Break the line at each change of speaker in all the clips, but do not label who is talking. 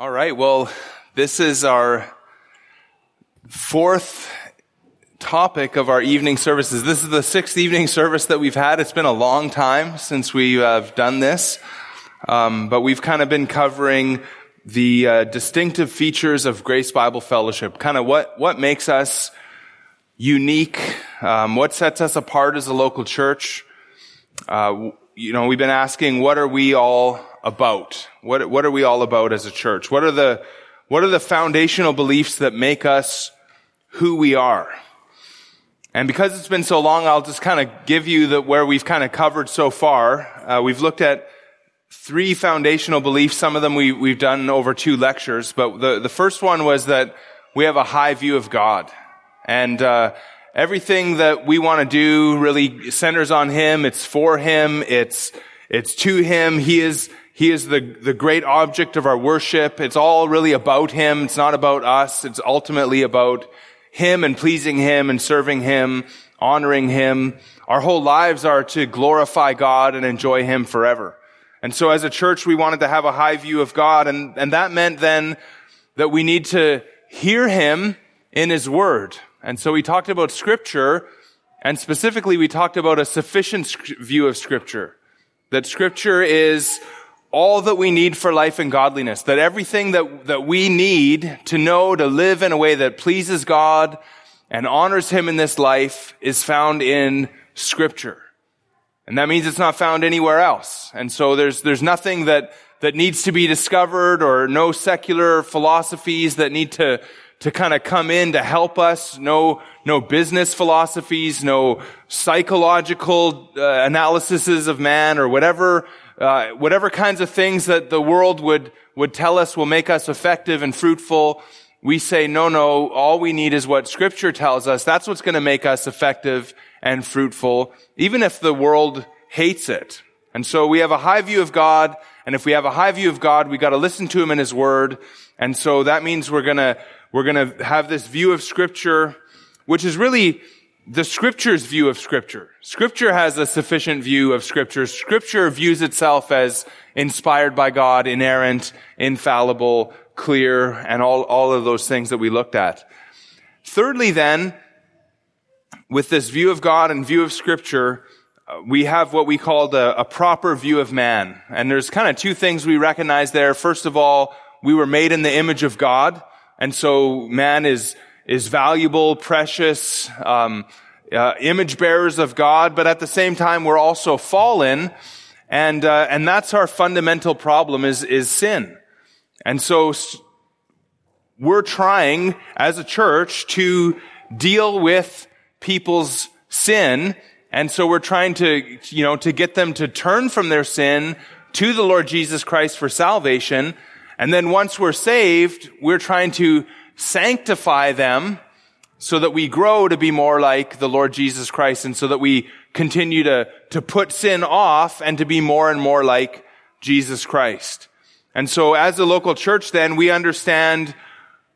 All right. Well, this is our fourth topic of our evening services. This is the sixth evening service that we've had. It's been a long time since we have done this. Um, but we've kind of been covering the uh, distinctive features of Grace Bible Fellowship. Kind of what, what makes us unique, um, what sets us apart as a local church. Uh, you know, we've been asking, what are we all about? What, what are we all about as a church? What are the, what are the foundational beliefs that make us who we are? And because it's been so long, I'll just kind of give you the, where we've kind of covered so far. Uh, we've looked at three foundational beliefs. Some of them we, we've done over two lectures, but the, the first one was that we have a high view of God. And, uh, everything that we want to do really centers on Him. It's for Him. It's, it's to Him. He is, he is the, the great object of our worship. It's all really about Him. It's not about us. It's ultimately about Him and pleasing Him and serving Him, honoring Him. Our whole lives are to glorify God and enjoy Him forever. And so as a church, we wanted to have a high view of God. And, and that meant then that we need to hear Him in His Word. And so we talked about Scripture, and specifically we talked about a sufficient view of Scripture. That Scripture is all that we need for life and godliness, that everything that, that we need to know to live in a way that pleases God and honors Him in this life is found in Scripture. And that means it's not found anywhere else. And so there's, there's nothing that, that needs to be discovered or no secular philosophies that need to, to kind of come in to help us. No, no business philosophies, no psychological uh, analyses of man or whatever uh, whatever kinds of things that the world would, would tell us will make us effective and fruitful, we say, no, no, all we need is what scripture tells us. That's what's going to make us effective and fruitful, even if the world hates it. And so we have a high view of God, and if we have a high view of God, we got to listen to Him in His Word. And so that means we're gonna, we're gonna have this view of Scripture, which is really the scripture's view of scripture. Scripture has a sufficient view of scripture. Scripture views itself as inspired by God, inerrant, infallible, clear, and all, all of those things that we looked at. Thirdly, then, with this view of God and view of scripture, uh, we have what we call a, a proper view of man. And there's kind of two things we recognize there. First of all, we were made in the image of God. And so man is is valuable, precious, um, uh, image bearers of God, but at the same time we're also fallen, and uh, and that's our fundamental problem is is sin, and so we're trying as a church to deal with people's sin, and so we're trying to you know to get them to turn from their sin to the Lord Jesus Christ for salvation, and then once we're saved, we're trying to sanctify them so that we grow to be more like the Lord Jesus Christ and so that we continue to, to put sin off and to be more and more like Jesus Christ. And so as a local church then, we understand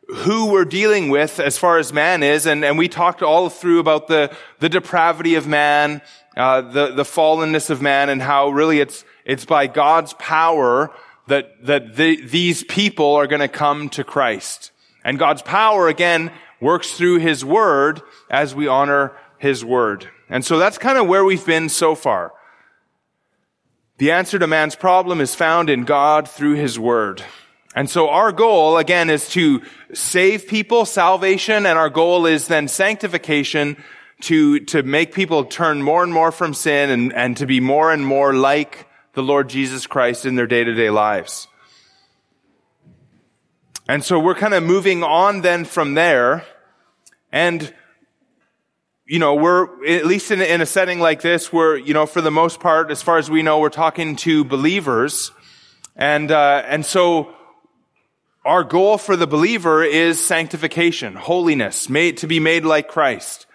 who we're dealing with as far as man is, and, and we talked all through about the, the depravity of man, uh, the, the fallenness of man, and how really it's, it's by God's power that, that the, these people are going to come to Christ. And God's power, again, works through His Word as we honor His Word. And so that's kind of where we've been so far. The answer to man's problem is found in God through His Word. And so our goal, again, is to save people, salvation, and our goal is then sanctification to, to make people turn more and more from sin and, and to be more and more like the Lord Jesus Christ in their day-to-day lives. And so we're kind of moving on then from there. And, you know, we're, at least in, in a setting like this, we're, you know, for the most part, as far as we know, we're talking to believers. And, uh, and so our goal for the believer is sanctification, holiness, made, to be made like Christ.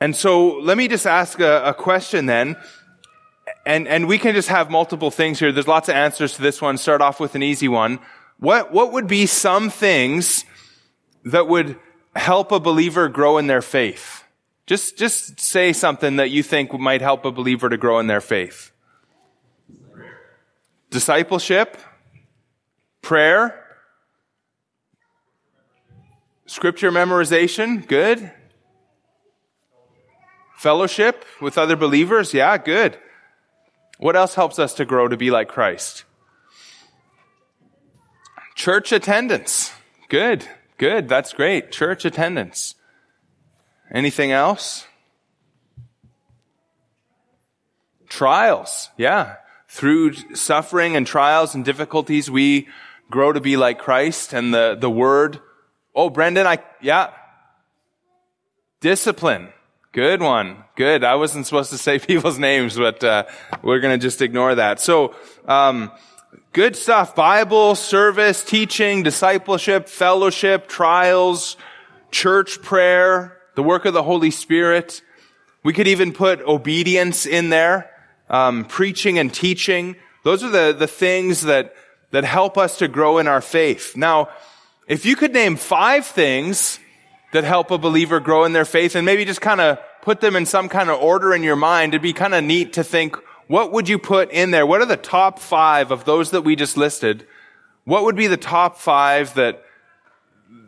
And so let me just ask a, a question then and, and we can just have multiple things here. There's lots of answers to this one. Start off with an easy one. What, what would be some things that would help a believer grow in their faith? Just, just say something that you think might help a believer to grow in their faith. discipleship, prayer, scripture memorization, good. Fellowship with other believers, yeah, good. What else helps us to grow to be like Christ? Church attendance, good, good, that's great. Church attendance. Anything else? Trials, yeah. Through suffering and trials and difficulties, we grow to be like Christ and the, the word. Oh, Brendan, I, yeah. Discipline. Good one. Good. I wasn't supposed to say people's names, but, uh, we're gonna just ignore that. So, um, good stuff. Bible, service, teaching, discipleship, fellowship, trials, church prayer, the work of the Holy Spirit. We could even put obedience in there um, preaching and teaching. Those are the, the things that, that help us to grow in our faith. Now, if you could name five things that help a believer grow in their faith and maybe just kind of put them in some kind of order in your mind, it'd be kind of neat to think, what would you put in there? What are the top five of those that we just listed? What would be the top five that,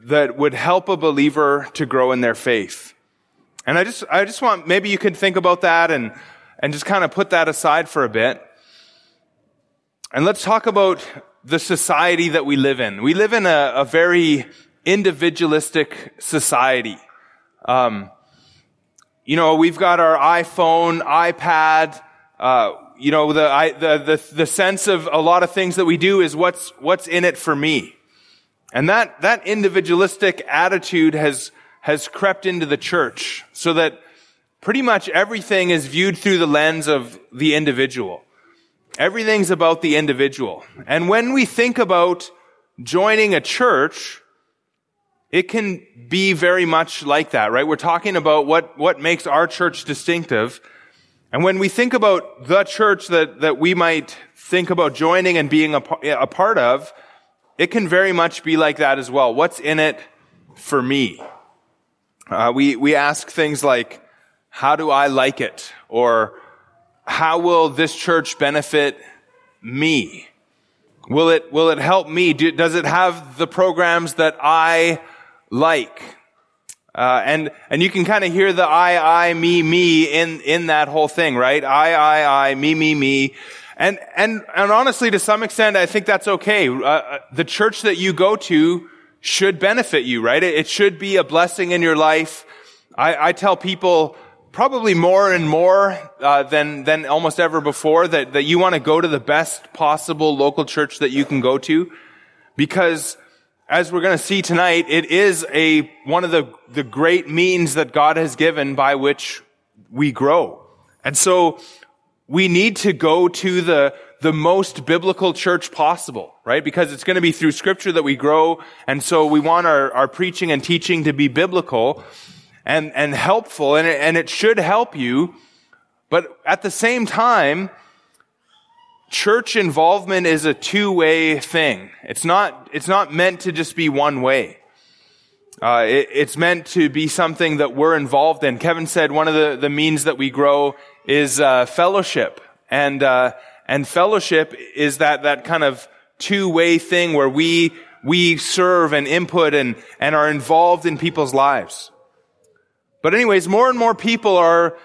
that would help a believer to grow in their faith? And I just, I just want, maybe you could think about that and and just kind of put that aside for a bit. And let's talk about the society that we live in. We live in a, a very individualistic society. Um, you know, we've got our iPhone, iPad, uh, you know, the, I, the, the, the sense of a lot of things that we do is what's, what's in it for me. And that, that individualistic attitude has, has crept into the church so that pretty much everything is viewed through the lens of the individual. Everything's about the individual. And when we think about joining a church, it can be very much like that, right? We're talking about what, what makes our church distinctive. And when we think about the church that, that we might think about joining and being a, a part of, it can very much be like that as well. What's in it for me? Uh, we, we ask things like, how do I like it? Or how will this church benefit me? Will it, will it help me? Do, does it have the programs that I like? Uh, and, and you can kind of hear the I, I, me, me in, in that whole thing, right? I, I, I, me, me, me. And, and, and honestly, to some extent, I think that's okay. Uh, uh the church that you go to should benefit you, right? It, it should be a blessing in your life. I, I tell people, probably more and more uh, than than almost ever before that that you want to go to the best possible local church that you can go to because as we're going to see tonight it is a one of the the great means that God has given by which we grow. And so we need to go to the the most biblical church possible right? Because it's going to be through scripture that we grow. And so we want our, our preaching and teaching to be biblical and, and helpful. And it, and it should help you. But at the same time, church involvement is a two-way thing. It's not, it's not meant to just be one way. Uh, it, it's meant to be something that we're involved in. Kevin said one of the, the means that we grow is uh, fellowship, and uh, and fellowship is that that kind of two way thing where we we serve and input and and are involved in people's lives. But anyways, more and more people are,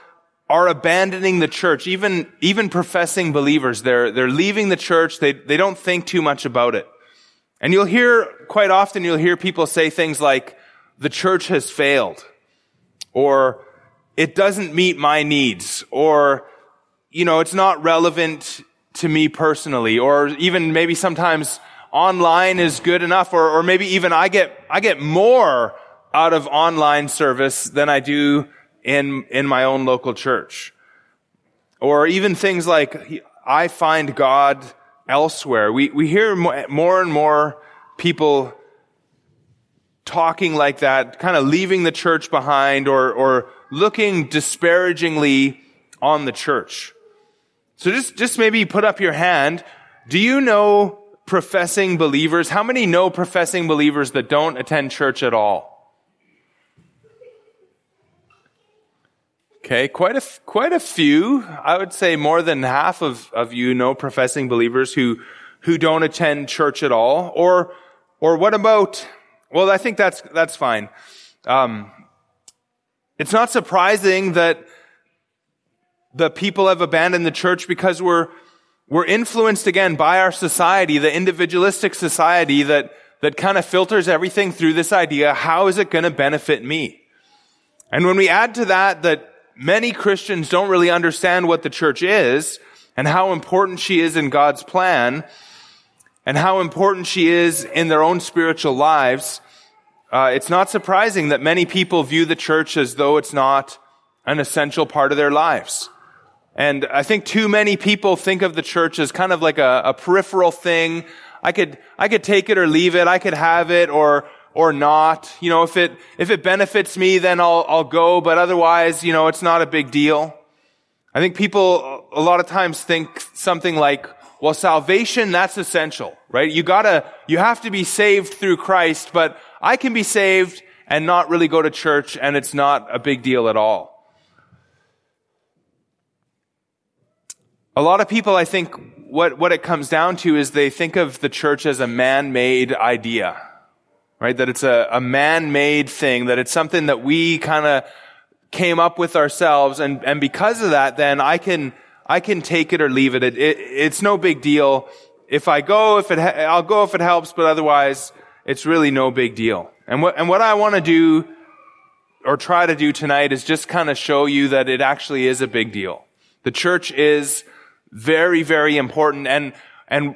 are abandoning the church, even, even professing believers. They're, they're leaving the church. They, they don't think too much about it. And you'll hear, quite often, you'll hear people say things like, the church has failed, or it doesn't meet my needs, or, you know, it's not relevant to me personally, or even maybe sometimes online is good enough, or, or maybe even I get, I get more out of online service than I do in, in my own local church. Or even things like, I find God elsewhere. We, we hear more and more people talking like that, kind of leaving the church behind or, or looking disparagingly on the church. So just, just maybe put up your hand. Do you know professing believers? How many know professing believers that don't attend church at all? Okay, quite a, quite a few. I would say more than half of, of you know professing believers who, who don't attend church at all. Or, or what about, well, I think that's, that's fine. Um, it's not surprising that the people have abandoned the church because we're, we're influenced again by our society, the individualistic society that, that kind of filters everything through this idea, how is it going to benefit me? And when we add to that that many Christians don't really understand what the church is and how important she is in God's plan and how important she is in their own spiritual lives, uh, it's not surprising that many people view the church as though it's not an essential part of their lives. And I think too many people think of the church as kind of like a, a peripheral thing. I could, I could take it or leave it. I could have it or, or not. You know, if it, if it benefits me, then I'll, I'll go, but otherwise, you know, it's not a big deal. I think people a lot of times think something like, well, salvation, that's essential, right? You gotta, you have to be saved through Christ, but I can be saved and not really go to church and it's not a big deal at all. A lot of people, I think, what, what it comes down to is they think of the church as a man-made idea, right? That it's a, a man-made thing, that it's something that we kind of came up with ourselves. And, and because of that, then I can, I can take it or leave it. it, it it's no big deal. If I go, if it, I'll go if it helps, but otherwise, it's really no big deal. And what, and what I want to do or try to do tonight is just kind of show you that it actually is a big deal. The church is very, very important. And, and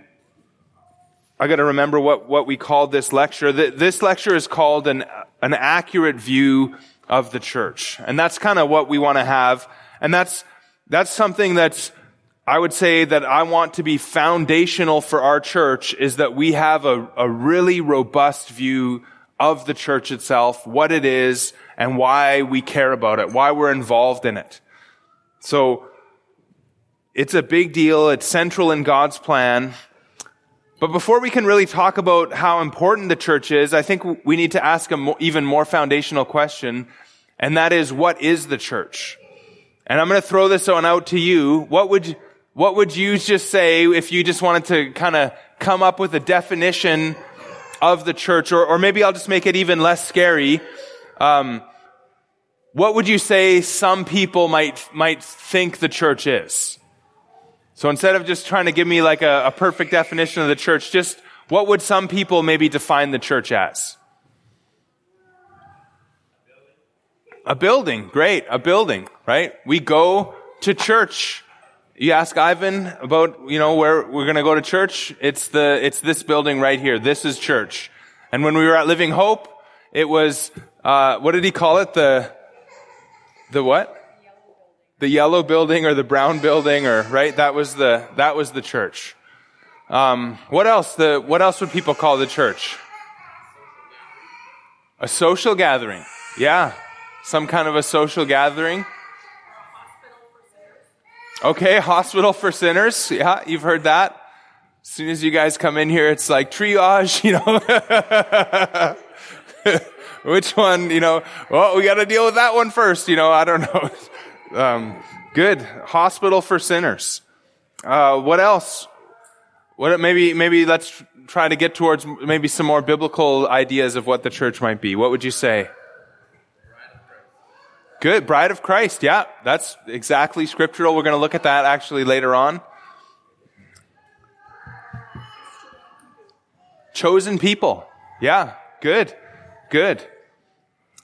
I got to remember what, what we called this lecture. This lecture is called an, an accurate view of the church. And that's kind of what we want to have. And that's, that's something that's, I would say that I want to be foundational for our church is that we have a, a really robust view of the church itself, what it is, and why we care about it, why we're involved in it. So, it's a big deal. It's central in God's plan. But before we can really talk about how important the church is, I think we need to ask an even more foundational question, and that is, what is the church? And I'm going to throw this one out to you. What would, what would you just say if you just wanted to kind of come up with a definition of the church, or, or maybe I'll just make it even less scary. Um, what would you say some people might, might think the church is? So instead of just trying to give me like a, a perfect definition of the church, just what would some people maybe define the church as? A building. Great. A building, right? We go to church. You ask Ivan about, you know, where we're going to go to church. It's the, it's this building right here. This is church. And when we were at Living Hope, it was, uh, what did he call it? The, the what? The yellow building or the brown building or right? That was the that was the church. Um, what else? The what else would people call the church? A social gathering. Yeah. Some kind of a social gathering. Okay hospital for sinners. Yeah you've heard that. As soon as you guys come in here it's like triage you know? Which one you know? Well we got to deal with that one first you know? I don't know um, good. Hospital for sinners. Uh, what else? What maybe maybe let's try to get towards maybe some more biblical ideas of what the church might be. What would you say? Good, bride of Christ. Yeah, that's exactly scriptural. We're going to look at that actually later on. Chosen people. Yeah, good, good.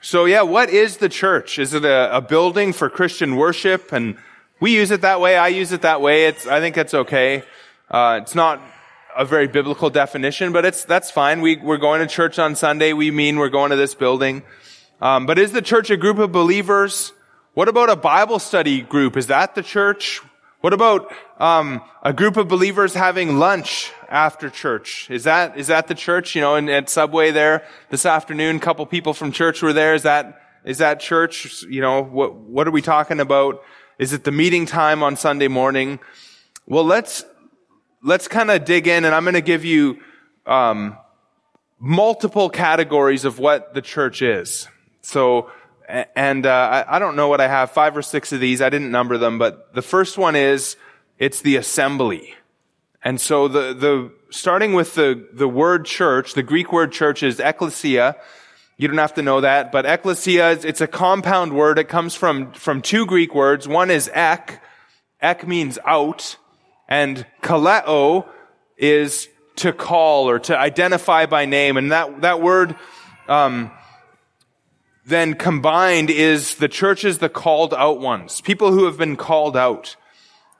So yeah, what is the church? Is it a, a, building for Christian worship? And we use it that way. I use it that way. It's, I think that's okay. Uh, it's not a very biblical definition, but it's, that's fine. We, we're going to church on Sunday. We mean we're going to this building. Um, but is the church a group of believers? What about a Bible study group? Is that the church? What about um, a group of believers having lunch after church? Is that is that the church? You know, in, at Subway there this afternoon, a couple people from church were there. Is that is that church? You know, what what are we talking about? Is it the meeting time on Sunday morning? Well, let's let's kind of dig in, and I'm going to give you um, multiple categories of what the church is. So And uh, I, I don't know what I have, five or six of these. I didn't number them, but the first one is it's the assembly. And so the, the, starting with the, the word church, the Greek word church is ekklesia. You don't have to know that, but ekklesia, it's a compound word. It comes from, from two Greek words. One is ek. Ek means out. And kaleo is to call or to identify by name. And that, that word, um, then combined is the churches, the called out ones, people who have been called out.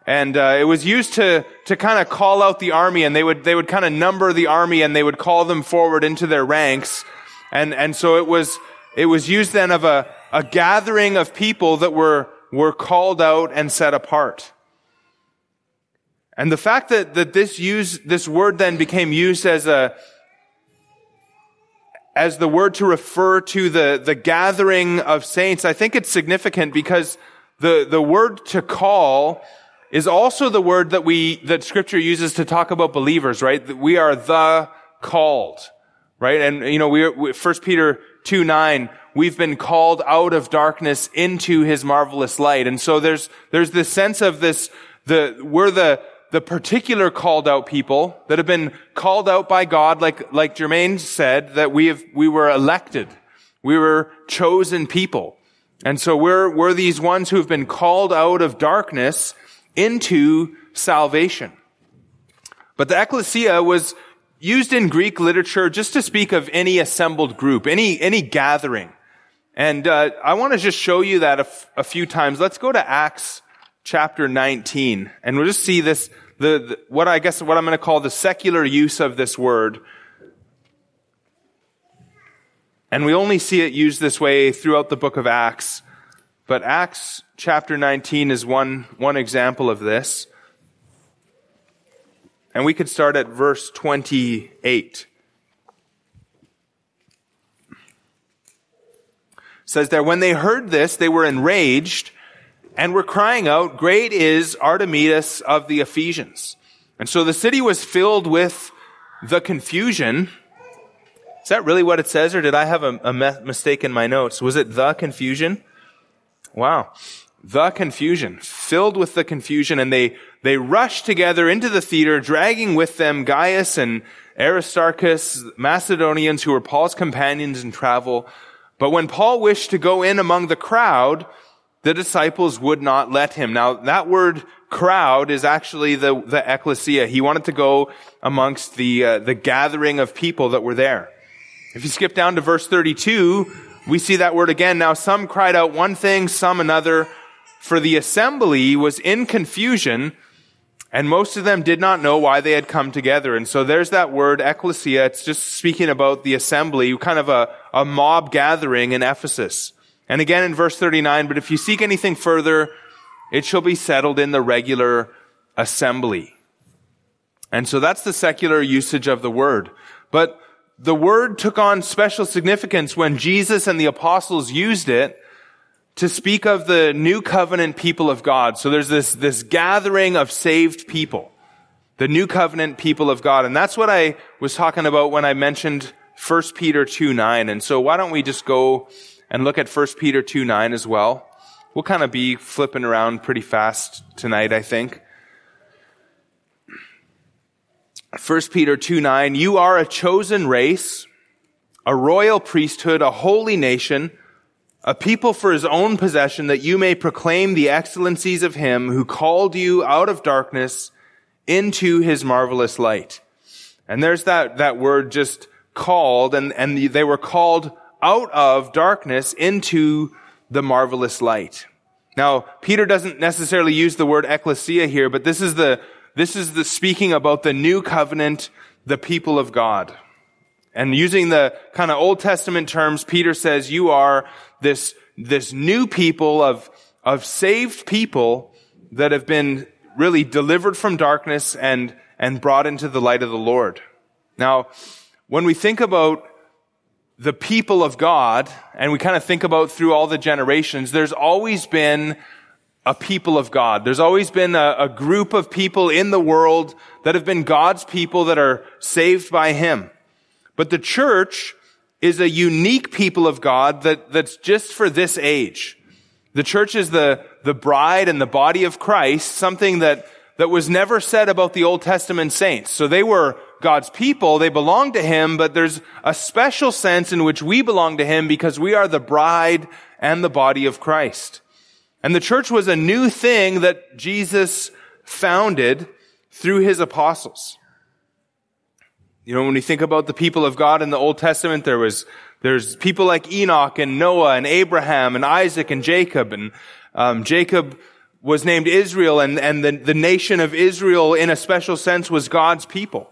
And uh, it was used to to kind of call out the army, and they would they would kind of number the army, and they would call them forward into their ranks, and and so it was it was used then of a a gathering of people that were were called out and set apart. And the fact that that this use this word then became used as a as the word to refer to the, the gathering of saints, I think it's significant because the, the word to call is also the word that we, that scripture uses to talk about believers, right? We are the called, right? And, you know, we, 1 Peter 2, 9, we've been called out of darkness into his marvelous light. And so there's, there's this sense of this, the, we're the, the particular called out people that have been called out by God, like, like Jermaine said, that we have, we were elected. We were chosen people. And so we're, we're these ones who have been called out of darkness into salvation. But the ecclesia was used in Greek literature just to speak of any assembled group, any, any gathering. And uh, I want to just show you that a, f- a few times. Let's go to Acts chapter 19, and we'll just see this, the, the what I guess what I'm going to call the secular use of this word. And we only see it used this way throughout the book of Acts. But Acts chapter 19 is one, one example of this. And we could start at verse 28. It says there, when they heard this, they were enraged and were crying out, Great is Artemis of the Ephesians. And so the city was filled with the confusion. Is that really what it says, or did I have a, a mistake in my notes? Was it the confusion? Wow. The confusion. Filled with the confusion, and they, they rushed together into the theater, dragging with them Gaius and Aristarchus, Macedonians who were Paul's companions in travel. But when Paul wished to go in among the crowd, the disciples would not let him. Now, that word crowd is actually the, the ecclesia. He wanted to go amongst the, uh, the gathering of people that were there. If you skip down to verse 32, we see that word again. Now, some cried out one thing, some another, for the assembly was in confusion, and most of them did not know why they had come together. And so there's that word, ecclesia. It's just speaking about the assembly, kind of a, a mob gathering in Ephesus. And again in verse 39, but if you seek anything further, it shall be settled in the regular assembly. And so that's the secular usage of the word. But the word took on special significance when Jesus and the apostles used it to speak of the new covenant people of God. So there's this, this gathering of saved people. The new covenant people of God. And that's what I was talking about when I mentioned 1 Peter 2 9. And so why don't we just go and look at 1 Peter 2 9 as well. We'll kind of be flipping around pretty fast tonight, I think. 1 Peter 2 9, you are a chosen race, a royal priesthood, a holy nation, a people for his own possession, that you may proclaim the excellencies of him who called you out of darkness into his marvelous light. And there's that, that word just called, and, and they were called out of darkness into the marvelous light. Now, Peter doesn't necessarily use the word ecclesia here, but this is the, this is the speaking about the new covenant, the people of God. And using the kind of Old Testament terms, Peter says, you are this, this new people of, of saved people that have been really delivered from darkness and, and brought into the light of the Lord. Now, when we think about the people of God, and we kind of think about through all the generations, there's always been a people of God. There's always been a, a, group of people in the world that have been God's people that are saved by Him. But the church is a unique people of God that, that's just for this age. The church is the, the bride and the body of Christ, something that, that was never said about the Old Testament saints. So they were God's people, they belong to Him, but there's a special sense in which we belong to Him because we are the bride and the body of Christ. And the church was a new thing that Jesus founded through His apostles. You know, when we think about the people of God in the Old Testament, there was, there's people like Enoch and Noah and Abraham and Isaac and Jacob and, um, Jacob was named Israel and, and the, the nation of Israel in a special sense was God's people.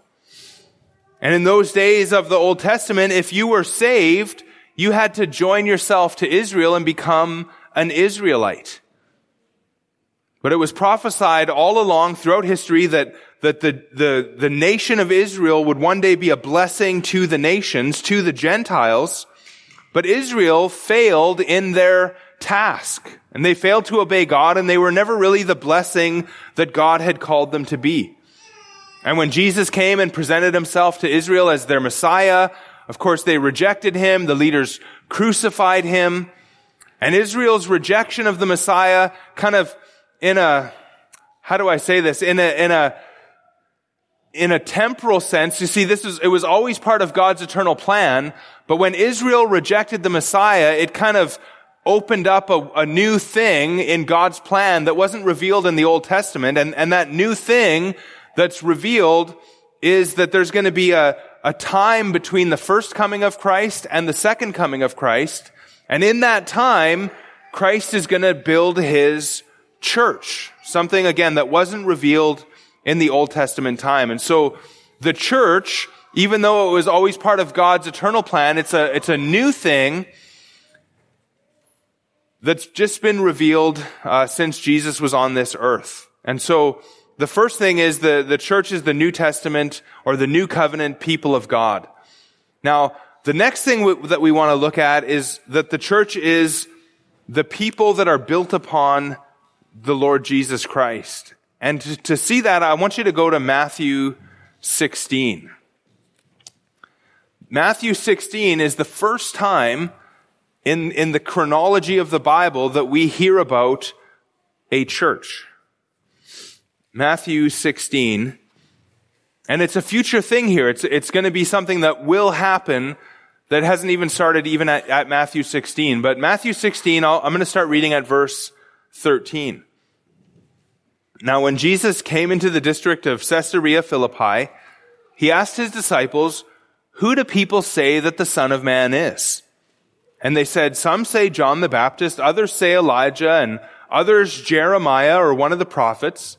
And in those days of the Old Testament, if you were saved, you had to join yourself to Israel and become an Israelite. But it was prophesied all along throughout history that, that the, the, the nation of Israel would one day be a blessing to the nations, to the Gentiles. But Israel failed in their task. And they failed to obey God and they were never really the blessing that God had called them to be. And when Jesus came and presented himself to Israel as their Messiah, of course they rejected him. The leaders crucified him. And Israel's rejection of the Messiah kind of in a, how do I say this? In a, in a, in a temporal sense, you see, this is, it was always part of God's eternal plan, but when Israel rejected the Messiah, it kind of opened up a, a, new thing in God's plan that wasn't revealed in the Old Testament, and, and that new thing that's revealed is that there's going to be a, a time between the first coming of Christ and the second coming of Christ, and in that time, Christ is going to build his church. Something, again, that wasn't revealed in the Old Testament time. And so the church, even though it was always part of God's eternal plan, it's a, it's a new thing that's just been revealed uh, since Jesus was on this earth. And so the first thing is the, the church is the New Testament or the New Covenant people of God. Now, the next thing w- that we want to look at is that the church is the people that are built upon the Lord Jesus Christ. And to, to see that, I want you to go to Matthew 16. Matthew 16 is the first time in, in the chronology of the Bible that we hear about a church. Matthew 16. And it's a future thing here. It's, it's going to be something that will happen that hasn't even started even at, at Matthew 16. But Matthew 16, i I'm going to start reading at verse 13. Now, when Jesus came into the district of Caesarea Philippi, he asked his disciples, who do people say that the Son of Man is? And they said, some say John the Baptist, others say Elijah, and others Jeremiah or one of the prophets.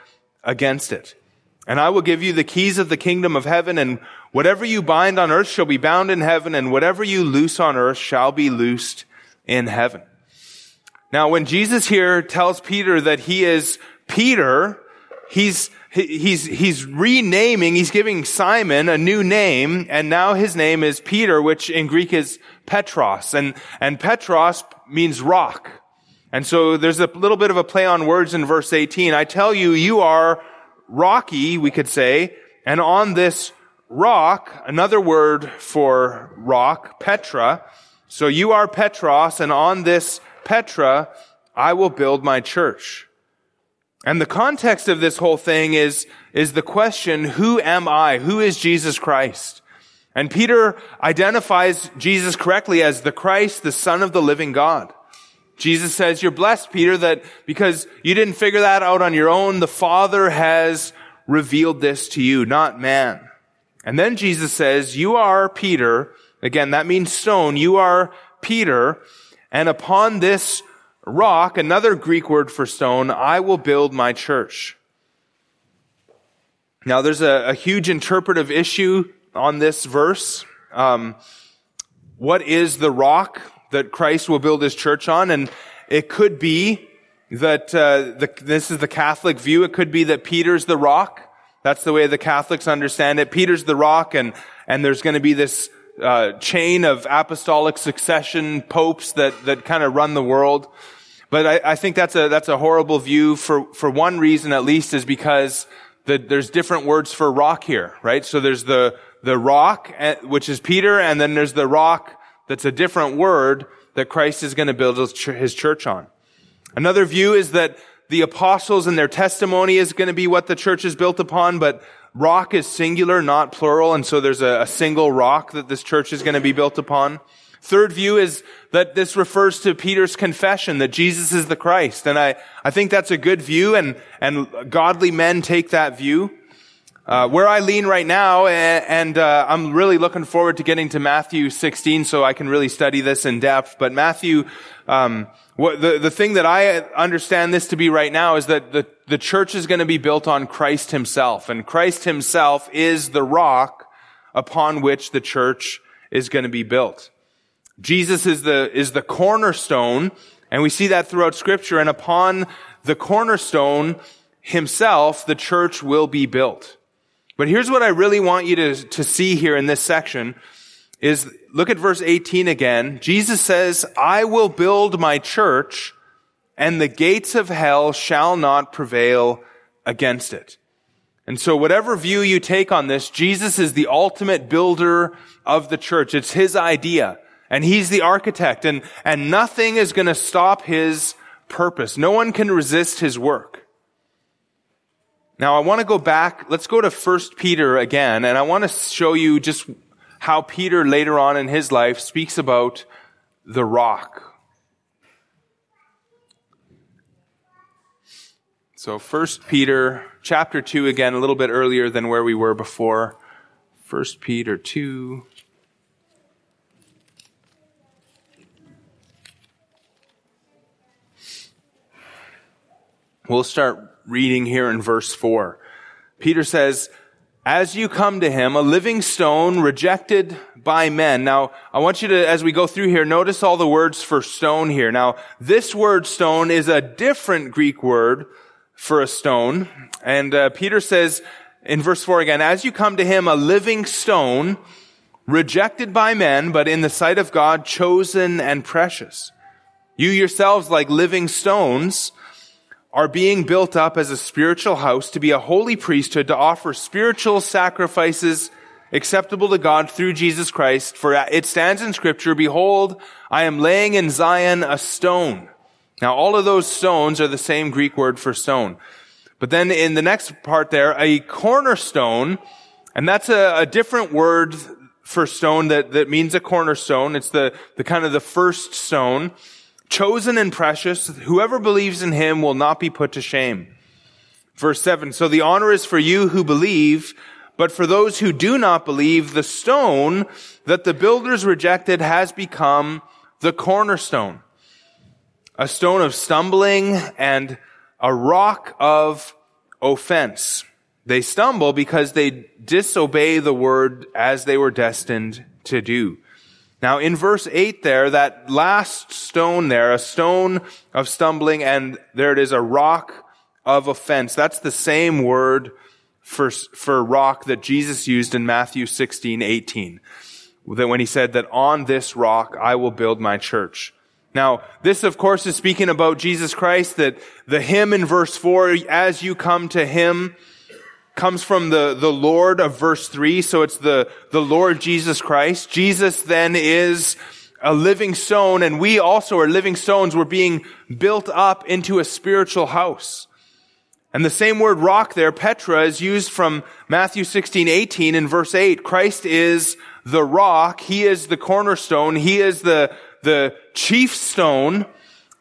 against it. And I will give you the keys of the kingdom of heaven, and whatever you bind on earth shall be bound in heaven, and whatever you loose on earth shall be loosed in heaven. Now, when Jesus here tells Peter that he is Peter, he's, he's, he's renaming, he's giving Simon a new name, and now his name is Peter, which in Greek is Petros, and, and Petros means rock. And so there's a little bit of a play on words in verse 18. I tell you, you are rocky, we could say, and on this rock, another word for rock, Petra, so you are Petros, and on this Petra, I will build my church. And the context of this whole thing is, is the question, who am I? Who is Jesus Christ? And Peter identifies Jesus correctly as the Christ, the Son of the living God. Jesus says, you're blessed, Peter, that because you didn't figure that out on your own, the Father has revealed this to you, not man. And then Jesus says, you are Peter. Again, that means stone. You are Peter. And upon this rock, another Greek word for stone, I will build my church. Now there's a, a huge interpretive issue on this verse. Um, what is the rock that Christ will build his church on? And it could be that uh, the, this is the Catholic view. It could be that Peter's the rock. That's the way the Catholics understand it. Peter's the rock, and and there's going to be this uh, chain of apostolic succession popes that that kind of run the world. But I, I, think that's a that's a horrible view for for one reason at least is because the, there's different words for rock here, right? So there's the the rock, eh, which is Peter, and then there's the rock that's a different word that Christ is going to build his church on. Another view is that the apostles and their testimony is going to be what the church is built upon, but rock is singular, not plural, and so there's a, a single rock that this church is going to be built upon. Third view is that this refers to Peter's confession that Jesus is the Christ. And I, I think that's a good view and, and godly men take that view. Uh, where I lean right now, and, uh, I'm really looking forward to getting to Matthew 16 so I can really study this in depth. But Matthew, um, what, the, the thing that I understand this to be right now is that the, the church is going to be built on Christ himself. And Christ himself is the rock upon which the church is going to be built. Jesus is the, is the cornerstone, and we see that throughout scripture, and upon the cornerstone himself, the church will be built. But here's what I really want you to, to see here in this section is look at verse 18 again. Jesus says, I will build my church and the gates of hell shall not prevail against it. And so whatever view you take on this, Jesus is the ultimate builder of the church. It's his idea and he's the architect and, and nothing is going to stop his purpose. No one can resist his work. Now I want to go back. Let's go to 1 Peter again, and I want to show you just how Peter later on in his life speaks about the rock. So 1 Peter chapter 2 again, a little bit earlier than where we were before. 1 Peter 2. We'll start reading here in verse 4. Peter says, as you come to him, a living stone rejected by men. Now, I want you to, as we go through here, notice all the words for stone here. Now, this word stone is a different Greek word for a stone. And uh, Peter says in verse 4 again, as you come to him, a living stone, rejected by men, but in the sight of God, chosen and precious. You yourselves, like living stones, are being built up as a spiritual house to be a holy priesthood to offer spiritual sacrifices acceptable to God through Jesus Christ. For it stands in scripture, behold, I am laying in Zion a stone. Now all of those stones are the same Greek word for stone. But then in the next part there, a cornerstone, and that's a, a different word for stone that, that means a cornerstone. It's the, the kind of the first stone chosen and precious. Whoever believes in him will not be put to shame. Verse 7 So the honor is for you who believe, but for those who do not believe, the stone that the builders rejected has become the cornerstone, a stone of stumbling and a rock of offense. They stumble because they disobey the word as they were destined to do. Now in verse 8 there, that last stone there, a stone of stumbling, and there it is, a rock of offense. That's the same word for, for rock that Jesus used in Matthew 16, 18. That when he said that on this rock I will build my church. Now, this of course is speaking about Jesus Christ, that the him in verse 4, as you come to him, comes from the, the Lord of verse 3, so it's the, the Lord Jesus Christ. Jesus then is a living stone, and we also are living stones. We're being built up into a spiritual house. And the same word rock there, Petra, is used from Matthew 16, 18 in verse 8. Christ is the rock. He is the cornerstone. He is the, the chief stone.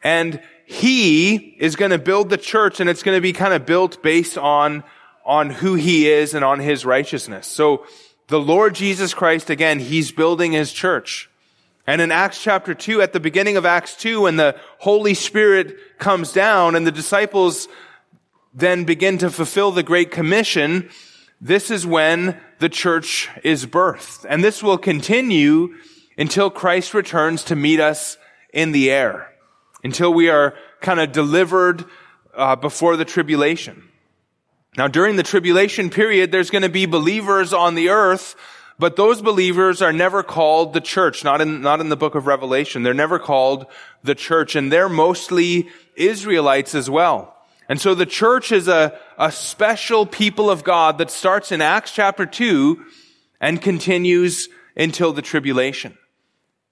And he is going to build the church and it's going to be kind of built based on on who he is and on his righteousness. So the Lord Jesus Christ, again, he's building his church. And in Acts chapter 2, at the beginning of Acts 2, when the Holy Spirit comes down and the disciples then begin to fulfill the Great Commission, this is when the church is birthed. And this will continue until Christ returns to meet us in the air, until we are kind of delivered uh, before the tribulation. Now, during the tribulation period, there's going to be believers on the earth, but those believers are never called the church, not in, not in the book of Revelation. They're never called the church, and they're mostly Israelites as well. And so the church is a, a special people of God that starts in Acts chapter 2 and continues until the tribulation.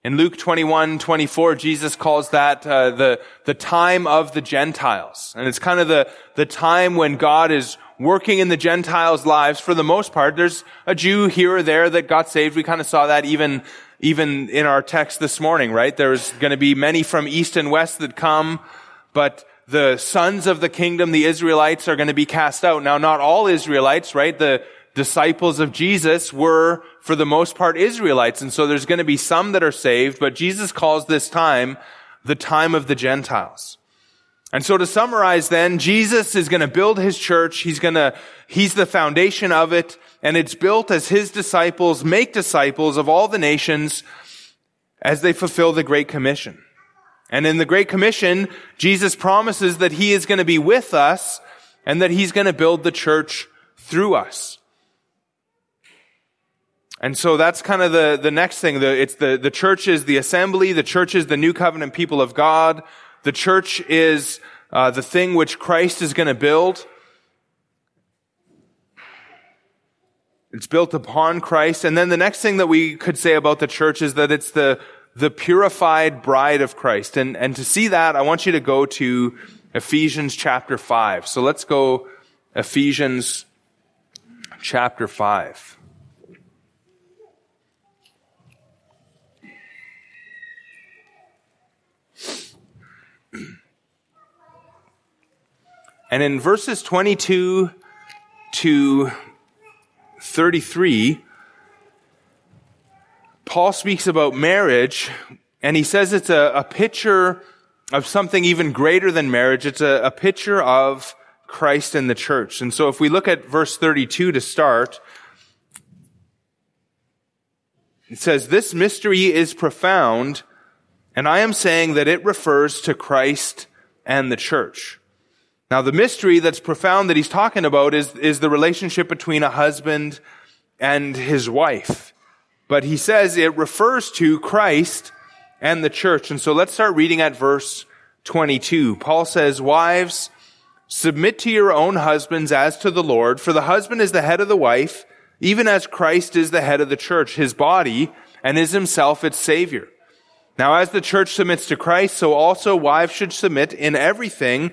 In Luke 21, 24, Jesus calls that uh, the, the time of the Gentiles. And it's kind of the, the time when God is working in the Gentiles' lives for the most part. There's a Jew here or there that got saved. We kind of saw that even, even in our text this morning, right? There's going to be many from east and west that come, but the sons of the kingdom, the Israelites, are going to be cast out. Now, not all Israelites, right? The disciples of Jesus were, for the most part, Israelites. And so there's going to be some that are saved, but Jesus calls this time the time of the Gentiles. And so to summarize then, Jesus is going to build his church. He's going to, he's the foundation of it. And it's built as his disciples make disciples of all the nations as they fulfill the Great Commission. And in the Great Commission, Jesus promises that he is going to be with us and that he's going to build the church through us. And so that's kind of the, the next thing. The, it's the, the church is the assembly. The church is the new covenant people of God. The church is uh, the thing which Christ is going to build. It's built upon Christ. And then the next thing that we could say about the church is that it's the, the purified bride of Christ. And, and to see that, I want you to go to Ephesians chapter 5. So let's go Ephesians chapter 5. And in verses 22 to 33, Paul speaks about marriage, and he says it's a, a picture of something even greater than marriage. It's a, a picture of Christ and the church. And so if we look at verse 32 to start, it says, This mystery is profound, and I am saying that it refers to Christ and the church. Now, the mystery that's profound that he's talking about is, is the relationship between a husband and his wife. But he says it refers to Christ and the church. And so let's start reading at verse 22. Paul says, Wives, submit to your own husbands as to the Lord, for the husband is the head of the wife, even as Christ is the head of the church, his body, and is himself its savior. Now, as the church submits to Christ, so also wives should submit in everything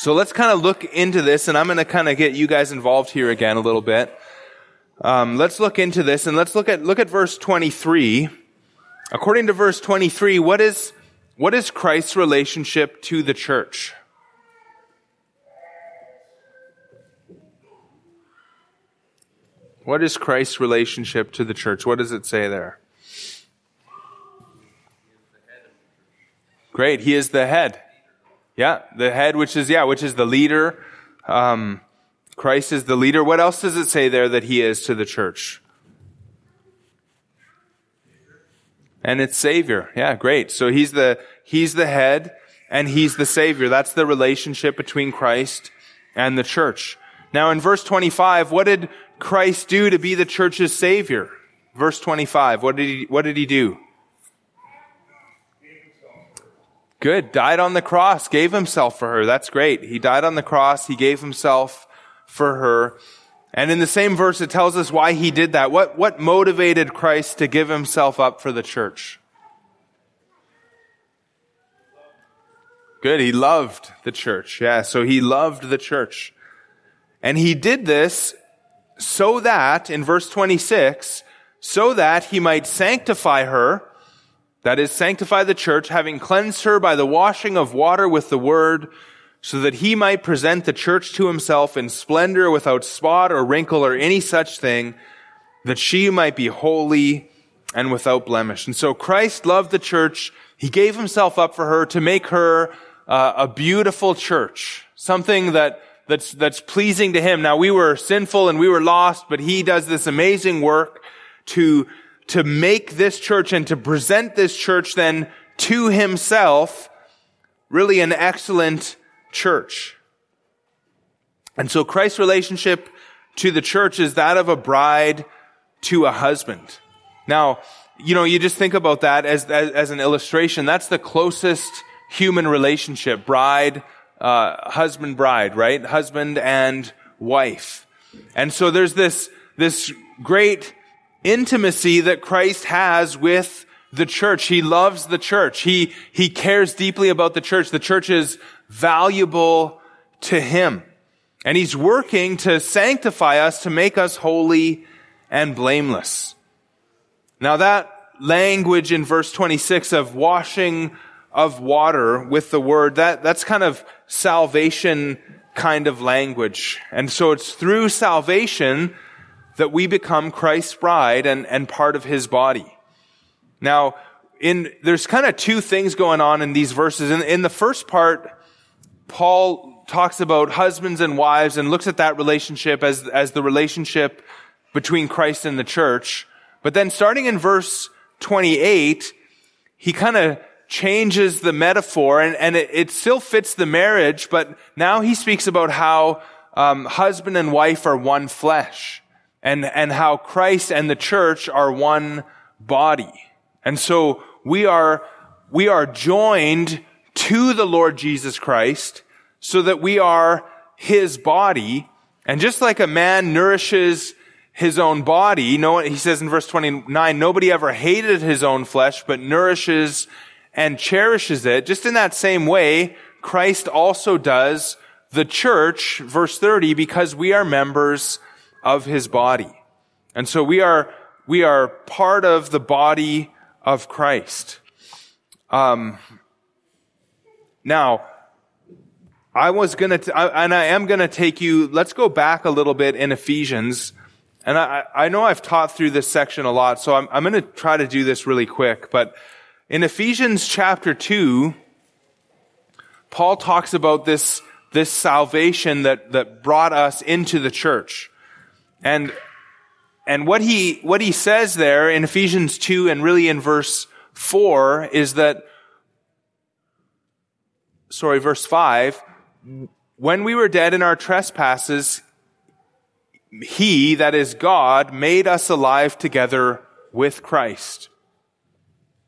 So let's kind of look into this, and I'm going to kind of get you guys involved here again a little bit. Um, let's look into this, and let's look at look at verse 23. According to verse 23, what is what is Christ's relationship to the church? What is Christ's relationship to the church? What does it say there? Great, he is the head. Yeah, the head, which is, yeah, which is the leader. Um, Christ is the leader. What else does it say there that he is to the church? And it's Savior. Yeah, great. So he's the, he's the head and he's the Savior. That's the relationship between Christ and the church. Now in verse 25, what did Christ do to be the church's Savior? Verse 25, what did he, what did he do? Good. Died on the cross, gave himself for her. That's great. He died on the cross. He gave himself for her. And in the same verse, it tells us why he did that. What, what motivated Christ to give himself up for the church? Good. He loved the church. Yeah. So he loved the church. And he did this so that, in verse 26, so that he might sanctify her, that is, sanctify the church, having cleansed her by the washing of water with the word, so that he might present the church to himself in splendor without spot or wrinkle or any such thing, that she might be holy and without blemish. And so Christ loved the church. He gave himself up for her to make her uh, a beautiful church, something that that's that's pleasing to him. Now we were sinful and we were lost, but he does this amazing work to to make this church and to present this church then to himself really an excellent church. And so Christ's relationship to the church is that of a bride to a husband. Now, you know, you just think about that as, as, as an illustration. That's the closest human relationship. Bride, uh, husband, bride, right? Husband and wife. And so there's this, this great intimacy that Christ has with the church. He loves the church. He, he cares deeply about the church. The church is valuable to him. And he's working to sanctify us, to make us holy and blameless. Now that language in verse 26 of washing of water with the word, that, that's kind of salvation kind of language. And so it's through salvation that we become Christ's bride and, and part of his body. Now, in, there's kind of two things going on in these verses. In, in the first part, Paul talks about husbands and wives and looks at that relationship as, as the relationship between Christ and the church. But then starting in verse 28, he kind of changes the metaphor and, and it, it, still fits the marriage, but now he speaks about how um, husband and wife are one flesh and, and how Christ and the church are one body. And so we are, we are joined to the Lord Jesus Christ so that we are his body. And just like a man nourishes his own body, no, he says in verse 29, nobody ever hated his own flesh, but nourishes and cherishes it. Just in that same way, Christ also does the church, verse 30, because we are members of his body. And so we are, we are part of the body of Christ. Um, now, I was gonna, t- I, and I am gonna take you, let's go back a little bit in Ephesians. And I, I know I've taught through this section a lot, so I'm, I'm gonna try to do this really quick. But in Ephesians chapter 2, Paul talks about this, this salvation that, that brought us into the church. And, and what he, what he says there in Ephesians 2 and really in verse 4 is that, sorry, verse 5, when we were dead in our trespasses, he, that is God, made us alive together with Christ.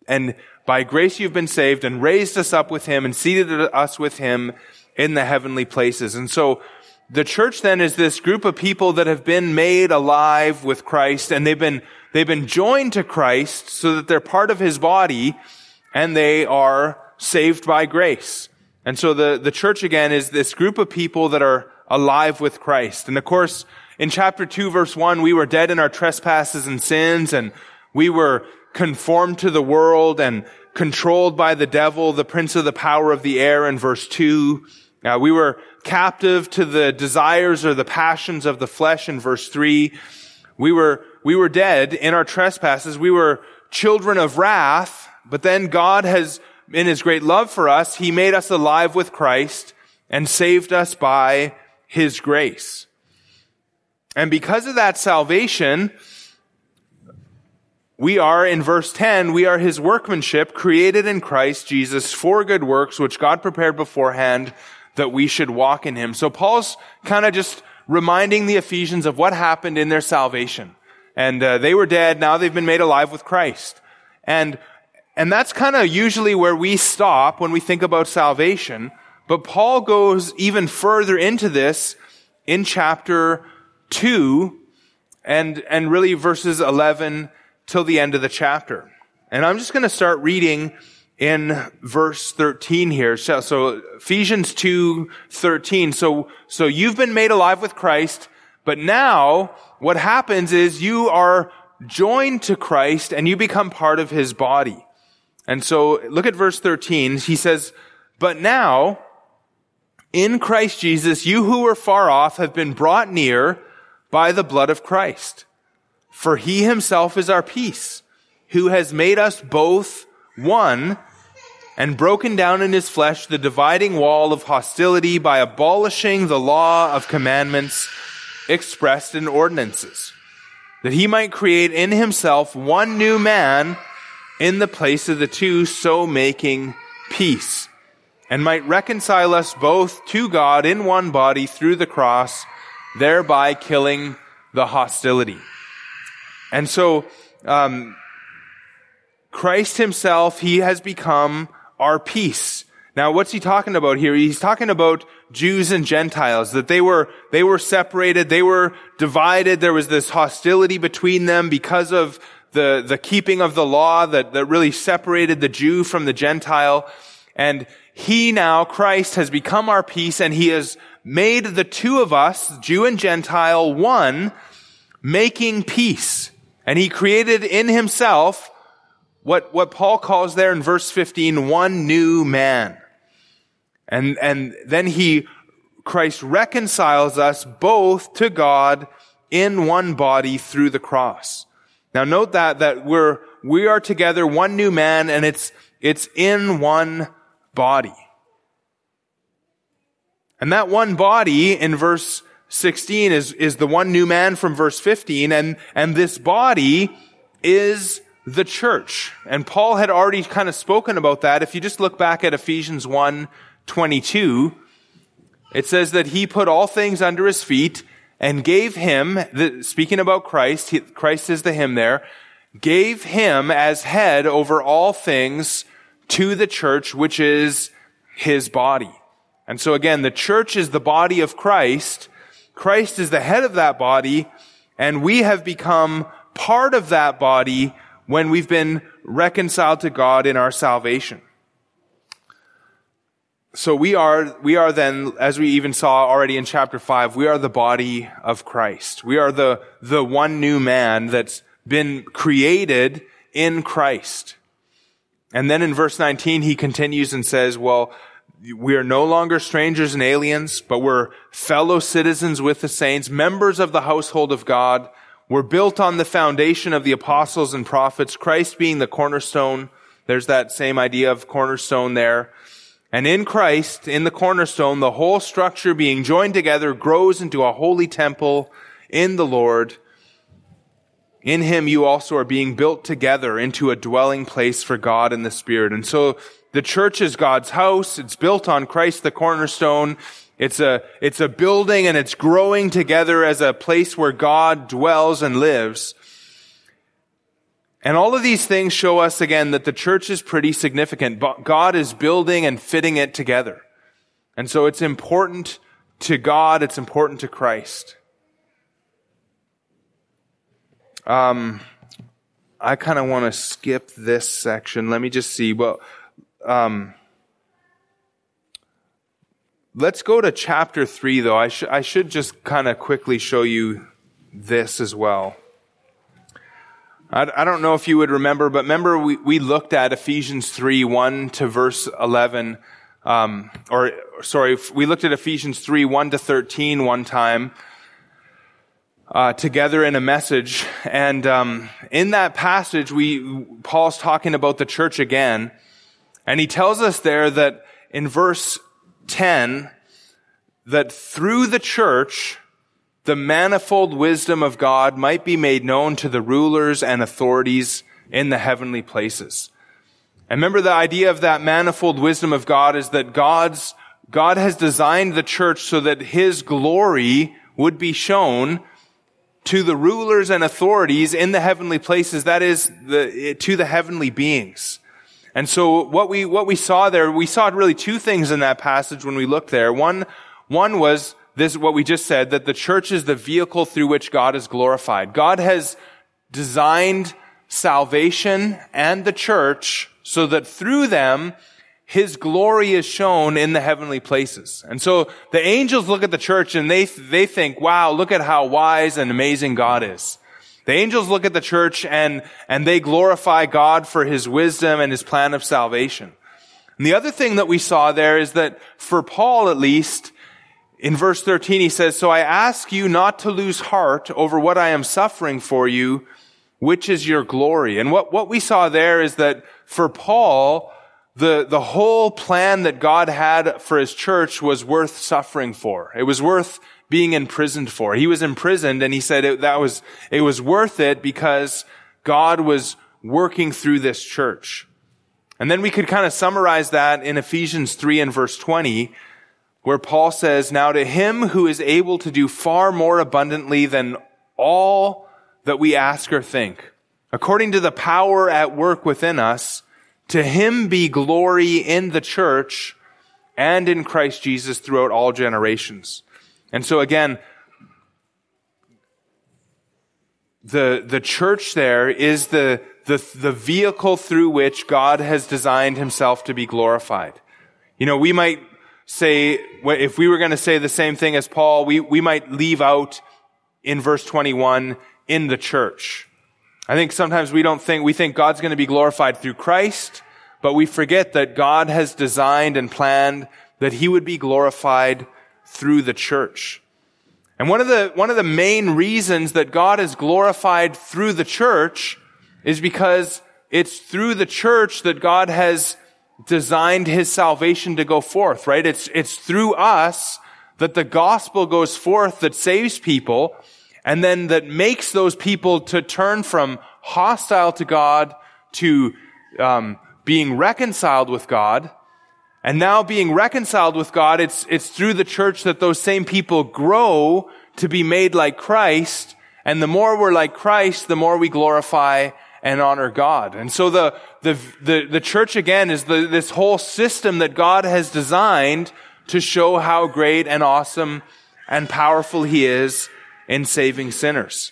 And by grace you've been saved and raised us up with him and seated us with him in the heavenly places. And so the church then is this group of people that have been made alive with Christ and they've been, they've been joined to Christ so that they're part of his body and they are saved by grace. And so the, the church again is this group of people that are alive with Christ. And of course, in chapter 2 verse 1, we were dead in our trespasses and sins and we were conformed to the world and controlled by the devil, the prince of the power of the air in verse 2. Uh, we were captive to the desires or the passions of the flesh in verse 3. We were, we were dead in our trespasses. We were children of wrath, but then God has, in his great love for us, he made us alive with Christ and saved us by his grace. And because of that salvation, we are, in verse 10, we are his workmanship created in Christ Jesus for good works, which God prepared beforehand that we should walk in him. So Paul's kind of just reminding the Ephesians of what happened in their salvation. And uh, they were dead. Now they've been made alive with Christ. And And that's kind of usually where we stop when we think about salvation. But Paul goes even further into this in chapter 2 and, and really verses 11 till the end of the chapter. And I'm just going to start reading in verse 13 here. So, so Ephesians 2, 13. So, so you've been made alive with Christ, but now what happens is you are joined to Christ and you become part of his body. And so look at verse 13. He says, but now in Christ Jesus, you who were far off have been brought near by the blood of Christ. For he himself is our peace, who has made us both one and broken down in his flesh the dividing wall of hostility by abolishing the law of commandments expressed in ordinances, that he might create in himself one new man in the place of the two, so making peace, and might reconcile us both to God in one body through the cross, thereby killing the hostility. And so, um, Christ himself, he has become our peace. Now, what's he talking about here? He's talking about Jews and Gentiles, that they were, they were separated, they were divided, there was this hostility between them because of the, the keeping of the law that, that really separated the Jew from the Gentile. And he now, Christ, has become our peace and he has made the two of us, Jew and Gentile, one, making peace. And he created in himself what, what Paul calls there in verse 15, one new man. And, and then he, Christ reconciles us both to God in one body through the cross. Now note that, that we're, we are together one new man and it's, it's in one body. And that one body in verse 16 is, is the one new man from verse 15 and, and this body is the church. And Paul had already kind of spoken about that. If you just look back at Ephesians 1, 22, it says that he put all things under his feet and gave him, the, speaking about Christ, he, Christ is the him there, gave him as head over all things to the church, which is his body. And so again, the church is the body of Christ. Christ is the head of that body, and we have become part of that body when we've been reconciled to God in our salvation. So we are, we are then, as we even saw already in chapter five, we are the body of Christ. We are the, the one new man that's been created in Christ. And then in verse 19, he continues and says, well, we are no longer strangers and aliens, but we're fellow citizens with the saints, members of the household of God, were built on the foundation of the apostles and prophets, Christ being the cornerstone. There's that same idea of cornerstone there. And in Christ, in the cornerstone, the whole structure being joined together grows into a holy temple in the Lord. In him you also are being built together into a dwelling place for God in the Spirit. And so the church is God's house. It's built on Christ, the cornerstone. It's a, it's a building and it's growing together as a place where God dwells and lives. And all of these things show us again that the church is pretty significant. God is building and fitting it together. And so it's important to God, it's important to Christ. Um, I kind of want to skip this section. Let me just see. Well, um, Let's go to chapter 3, though. I, sh- I should just kind of quickly show you this as well. I, I don't know if you would remember, but remember we, we looked at Ephesians 3, 1 to verse 11. Um, or, sorry, we looked at Ephesians 3, 1 to 13 one time. Uh, together in a message, and um, in that passage, we Paul's talking about the church again, and he tells us there that in verse 10 that through the church, the manifold wisdom of God might be made known to the rulers and authorities in the heavenly places. And remember the idea of that manifold wisdom of God is that God's, God has designed the church so that His glory would be shown to the rulers and authorities in the heavenly places, that is, the, to the heavenly beings. And so what we, what we saw there, we saw really two things in that passage when we looked there. One, one was this, what we just said, that the church is the vehicle through which God is glorified. God has designed salvation and the church so that through them, his glory is shown in the heavenly places. And so the angels look at the church and they, they think, wow, look at how wise and amazing God is. The angels look at the church and, and they glorify God for his wisdom and his plan of salvation. And the other thing that we saw there is that for Paul at least, in verse 13 he says, So I ask you not to lose heart over what I am suffering for you, which is your glory. And what, what we saw there is that for Paul, the, the whole plan that God had for his church was worth suffering for. It was worth being imprisoned for. He was imprisoned and he said it, that was, it was worth it because God was working through this church. And then we could kind of summarize that in Ephesians 3 and verse 20, where Paul says, Now to him who is able to do far more abundantly than all that we ask or think, according to the power at work within us, to him be glory in the church and in Christ Jesus throughout all generations. And so again, the, the church there is the, the, the vehicle through which God has designed himself to be glorified. You know, we might say, if we were going to say the same thing as Paul, we, we might leave out in verse 21 in the church. I think sometimes we don't think, we think God's going to be glorified through Christ, but we forget that God has designed and planned that he would be glorified through the church. And one of the, one of the main reasons that God is glorified through the church is because it's through the church that God has designed his salvation to go forth, right? It's, it's through us that the gospel goes forth that saves people and then that makes those people to turn from hostile to God to um, being reconciled with God. And now being reconciled with God, it's, it's through the church that those same people grow to be made like Christ. And the more we're like Christ, the more we glorify and honor God. And so the, the, the, the church again is the, this whole system that God has designed to show how great and awesome and powerful he is in saving sinners.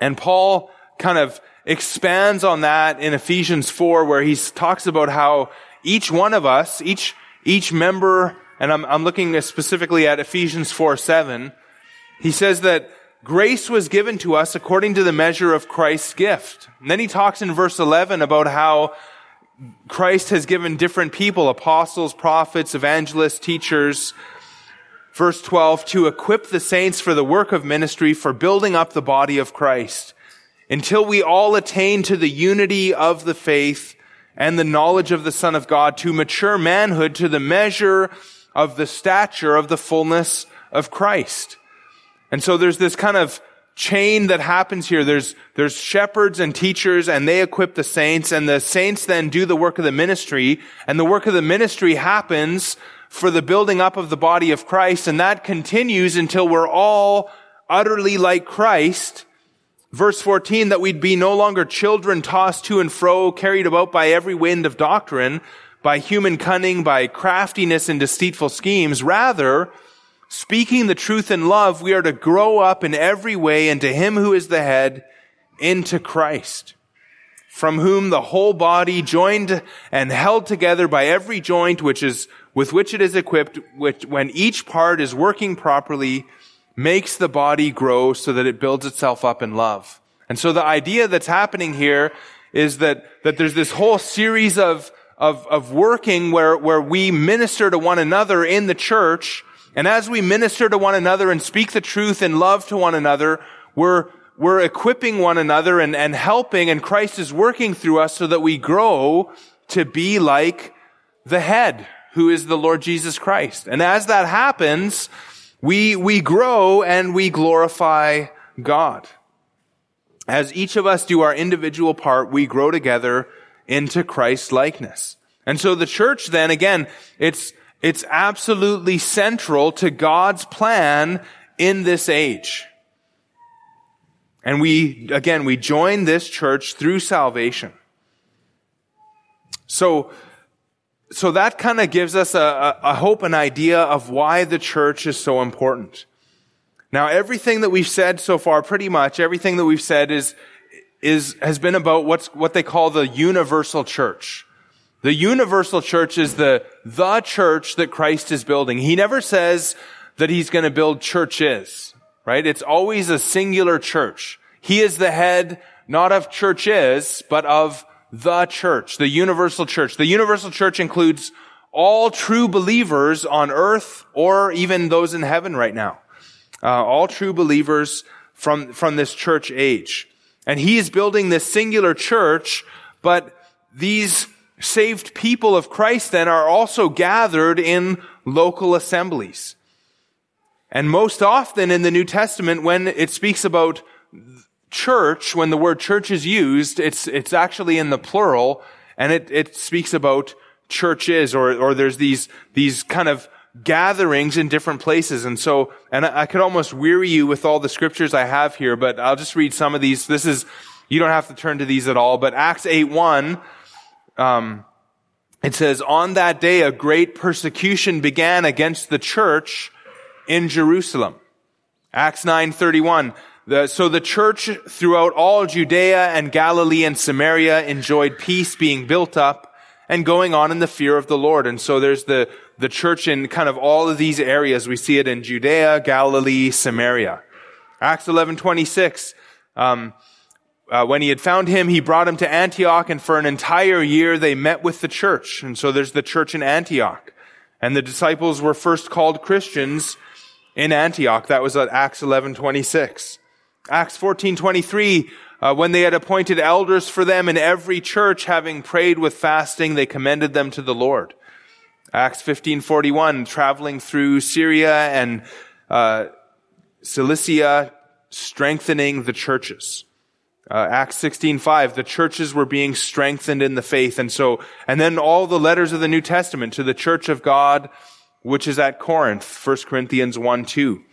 And Paul kind of expands on that in Ephesians 4 where he talks about how each one of us, each, each member, and I'm, I'm looking specifically at Ephesians 4 7, he says that grace was given to us according to the measure of Christ's gift. And then he talks in verse 11 about how Christ has given different people, apostles, prophets, evangelists, teachers, verse 12, to equip the saints for the work of ministry, for building up the body of Christ, until we all attain to the unity of the faith and the knowledge of the Son of God, to mature manhood, to the measure of the stature of the fullness of Christ. And so there's this kind of chain that happens here. There's, there's shepherds and teachers and they equip the saints and the saints then do the work of the ministry and the work of the ministry happens for the building up of the body of Christ, and that continues until we're all utterly like Christ. Verse 14, that we'd be no longer children tossed to and fro, carried about by every wind of doctrine, by human cunning, by craftiness and deceitful schemes. Rather, speaking the truth in love, we are to grow up in every way into Him who is the head, into Christ from whom the whole body joined and held together by every joint which is with which it is equipped which when each part is working properly makes the body grow so that it builds itself up in love and so the idea that's happening here is that that there's this whole series of of, of working where where we minister to one another in the church and as we minister to one another and speak the truth in love to one another we're we're equipping one another and, and helping, and Christ is working through us so that we grow to be like the head, who is the Lord Jesus Christ. And as that happens, we, we grow and we glorify God. As each of us do our individual part, we grow together into Christ's likeness. And so the church then, again, it's, it's absolutely central to God's plan in this age. And we, again, we join this church through salvation. So, so that kind of gives us a, a, hope, an idea of why the church is so important. Now, everything that we've said so far, pretty much everything that we've said is, is, has been about what's, what they call the universal church. The universal church is the, the church that Christ is building. He never says that he's going to build churches, right? It's always a singular church. He is the head, not of churches, but of the church, the universal church. The universal church includes all true believers on earth or even those in heaven right now. Uh, all true believers from, from this church age. And he is building this singular church, but these saved people of Christ then are also gathered in local assemblies. And most often in the New Testament, when it speaks about church, when the word church is used, it's, it's actually in the plural, and it, it speaks about churches, or, or there's these, these kind of gatherings in different places. And so, and I, could almost weary you with all the scriptures I have here, but I'll just read some of these. This is, you don't have to turn to these at all, but Acts 8 1, um, it says, on that day, a great persecution began against the church in Jerusalem. Acts 9:31. The, so the church throughout all Judea and Galilee and Samaria enjoyed peace being built up and going on in the fear of the Lord. And so there's the, the church in kind of all of these areas. We see it in Judea, Galilee, Samaria. Acts 11:26. Um, uh, when he had found him, he brought him to Antioch, and for an entire year they met with the church. And so there's the church in Antioch. And the disciples were first called Christians in Antioch. That was at Acts 11:26. Acts 14:23, uh, when they had appointed elders for them in every church, having prayed with fasting, they commended them to the Lord. Acts 15:41, traveling through Syria and uh, Cilicia, strengthening the churches. Uh, Acts 16:5 the churches were being strengthened in the faith and so and then all the letters of the New Testament to the church of God which is at Corinth 1 Corinthians 1 2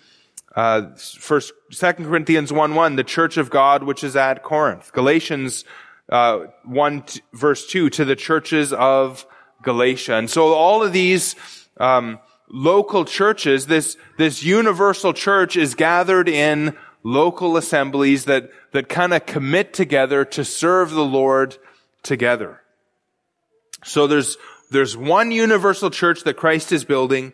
uh, first 2 Corinthians 1 1 the church of God which is at Corinth Galatians uh, 1 t- verse 2 to the churches of Galatia and so all of these um, local churches this this universal church is gathered in local assemblies that, that kind of commit together to serve the Lord together. So there's, there's one universal church that Christ is building,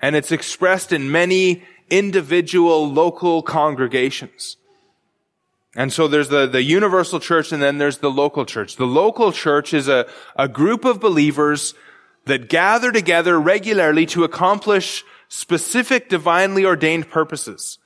and it's expressed in many individual local congregations. And so there's the, the universal church and then there's the local church. The local church is a, a group of believers that gather together regularly to accomplish specific divinely ordained purposes.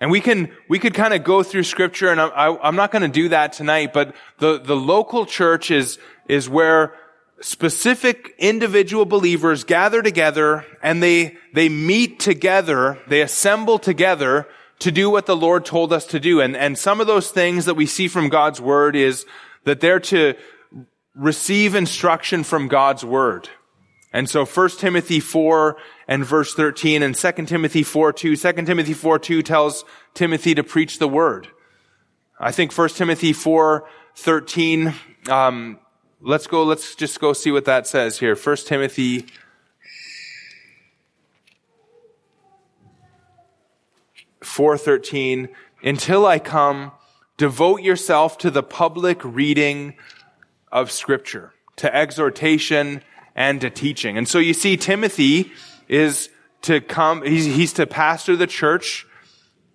And we can, we could kind of go through scripture and I, am not going to do that tonight, but the, the local church is, is where specific individual believers gather together and they, they meet together, they assemble together to do what the Lord told us to do. And, and some of those things that we see from God's word is that they're to receive instruction from God's word. And so 1 Timothy 4 and verse 13 and 2 Timothy 4 2, 2 Timothy 4 2 tells Timothy to preach the word. I think 1 Timothy 4 13, um, let's go, let's just go see what that says here. 1 Timothy four thirteen. Until I come, devote yourself to the public reading of Scripture, to exhortation and to teaching. And so you see, Timothy is to come, he's, he's to pastor the church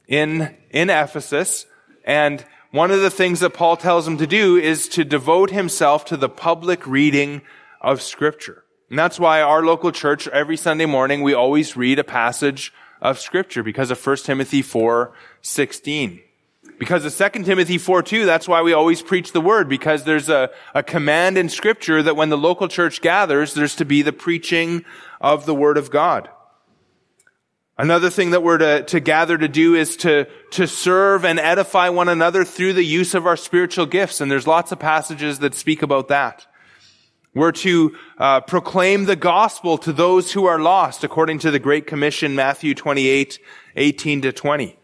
in, in Ephesus. And one of the things that Paul tells him to do is to devote himself to the public reading of scripture. And that's why our local church, every Sunday morning, we always read a passage of scripture because of 1 Timothy 4, 16. Because of 2 Timothy 4 2, that's why we always preach the word, because there's a, a command in scripture that when the local church gathers, there's to be the preaching of the word of God. Another thing that we're to, to gather to do is to, to serve and edify one another through the use of our spiritual gifts. And there's lots of passages that speak about that. We're to uh, proclaim the gospel to those who are lost, according to the Great Commission, Matthew 28, 18 to 20.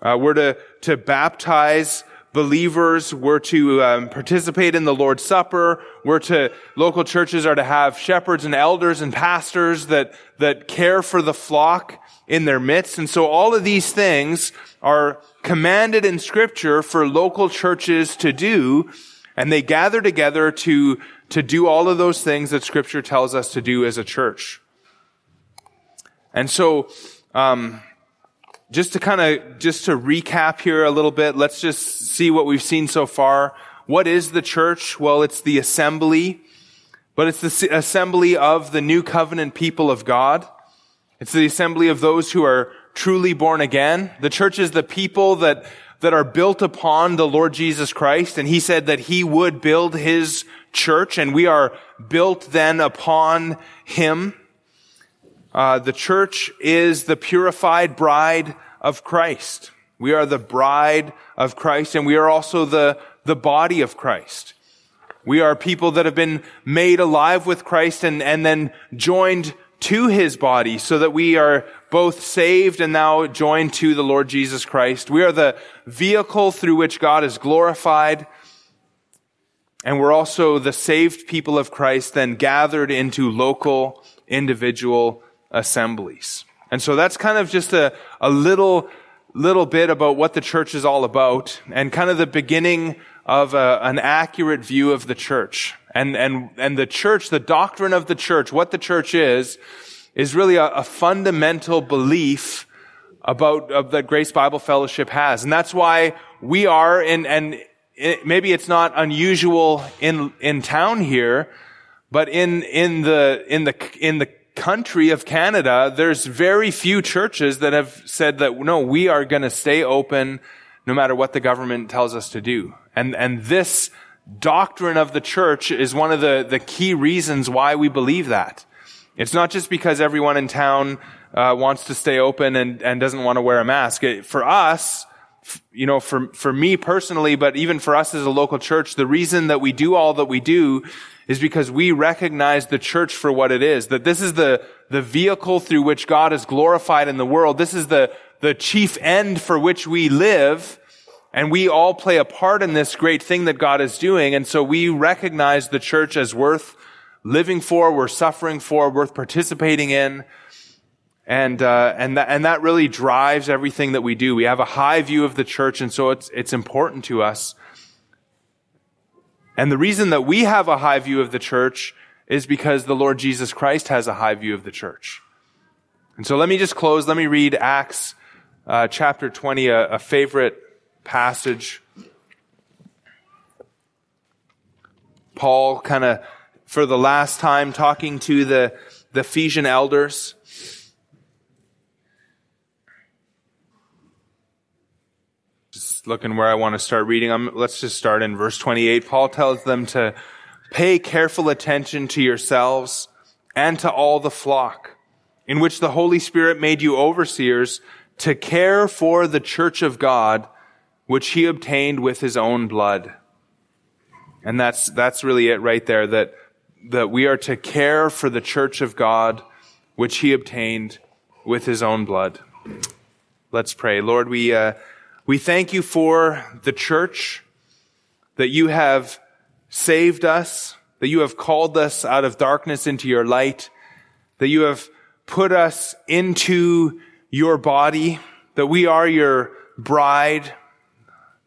Uh, we're to, to baptize believers. We're to um, participate in the Lord's Supper. We're to, local churches are to have shepherds and elders and pastors that, that care for the flock in their midst. And so all of these things are commanded in scripture for local churches to do. And they gather together to, to do all of those things that scripture tells us to do as a church. And so, um, just to kind of, just to recap here a little bit, let's just see what we've seen so far. What is the church? Well, it's the assembly, but it's the assembly of the new covenant people of God. It's the assembly of those who are truly born again. The church is the people that, that are built upon the Lord Jesus Christ. And he said that he would build his church and we are built then upon him. Uh, the church is the purified bride of Christ. We are the bride of Christ and we are also the, the body of Christ. We are people that have been made alive with Christ and, and then joined to his body so that we are both saved and now joined to the Lord Jesus Christ. We are the vehicle through which God is glorified. And we're also the saved people of Christ then gathered into local individual assemblies. And so that's kind of just a, a little, little bit about what the church is all about and kind of the beginning of a, an accurate view of the church. And, and, and the church, the doctrine of the church, what the church is, is really a, a fundamental belief about uh, that Grace Bible Fellowship has. And that's why we are in, and it, maybe it's not unusual in, in town here, but in, in the, in the, in the country of Canada, there's very few churches that have said that, no, we are going to stay open no matter what the government tells us to do. And, and this doctrine of the church is one of the, the key reasons why we believe that. It's not just because everyone in town uh, wants to stay open and, and doesn't want to wear a mask. It, for us, you know, for, for me personally, but even for us as a local church, the reason that we do all that we do is because we recognize the church for what it is. That this is the, the vehicle through which God is glorified in the world. This is the, the chief end for which we live. And we all play a part in this great thing that God is doing. And so we recognize the church as worth living for, we're suffering for, worth participating in. And, uh, and that, and that really drives everything that we do. We have a high view of the church, and so it's, it's important to us. And the reason that we have a high view of the church is because the Lord Jesus Christ has a high view of the church. And so let me just close. Let me read Acts uh, chapter 20, a, a favorite passage. Paul kind of, for the last time, talking to the, the Ephesian elders. Looking where I want to start reading. Um, let's just start in verse 28. Paul tells them to pay careful attention to yourselves and to all the flock in which the Holy Spirit made you overseers to care for the church of God, which he obtained with his own blood. And that's, that's really it right there, that, that we are to care for the church of God, which he obtained with his own blood. Let's pray. Lord, we, uh, we thank you for the church, that you have saved us, that you have called us out of darkness into your light, that you have put us into your body, that we are your bride,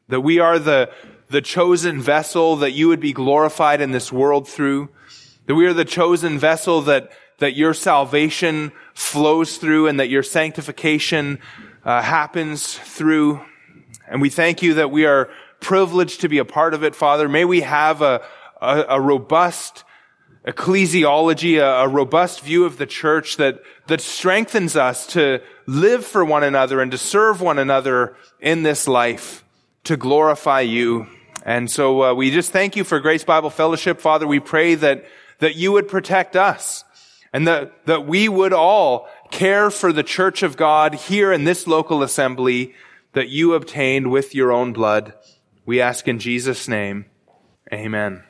that we are the, the chosen vessel that you would be glorified in this world through, that we are the chosen vessel that, that your salvation flows through and that your sanctification uh, happens through. And we thank you that we are privileged to be a part of it, Father. May we have a, a, a robust ecclesiology, a, a, robust view of the church that, that strengthens us to live for one another and to serve one another in this life, to glorify you. And so uh, we just thank you for Grace Bible Fellowship, Father. We pray that, that you would protect us and that, that we would all care for the church of God here in this local assembly that you obtained with your own blood. We ask in Jesus' name. Amen.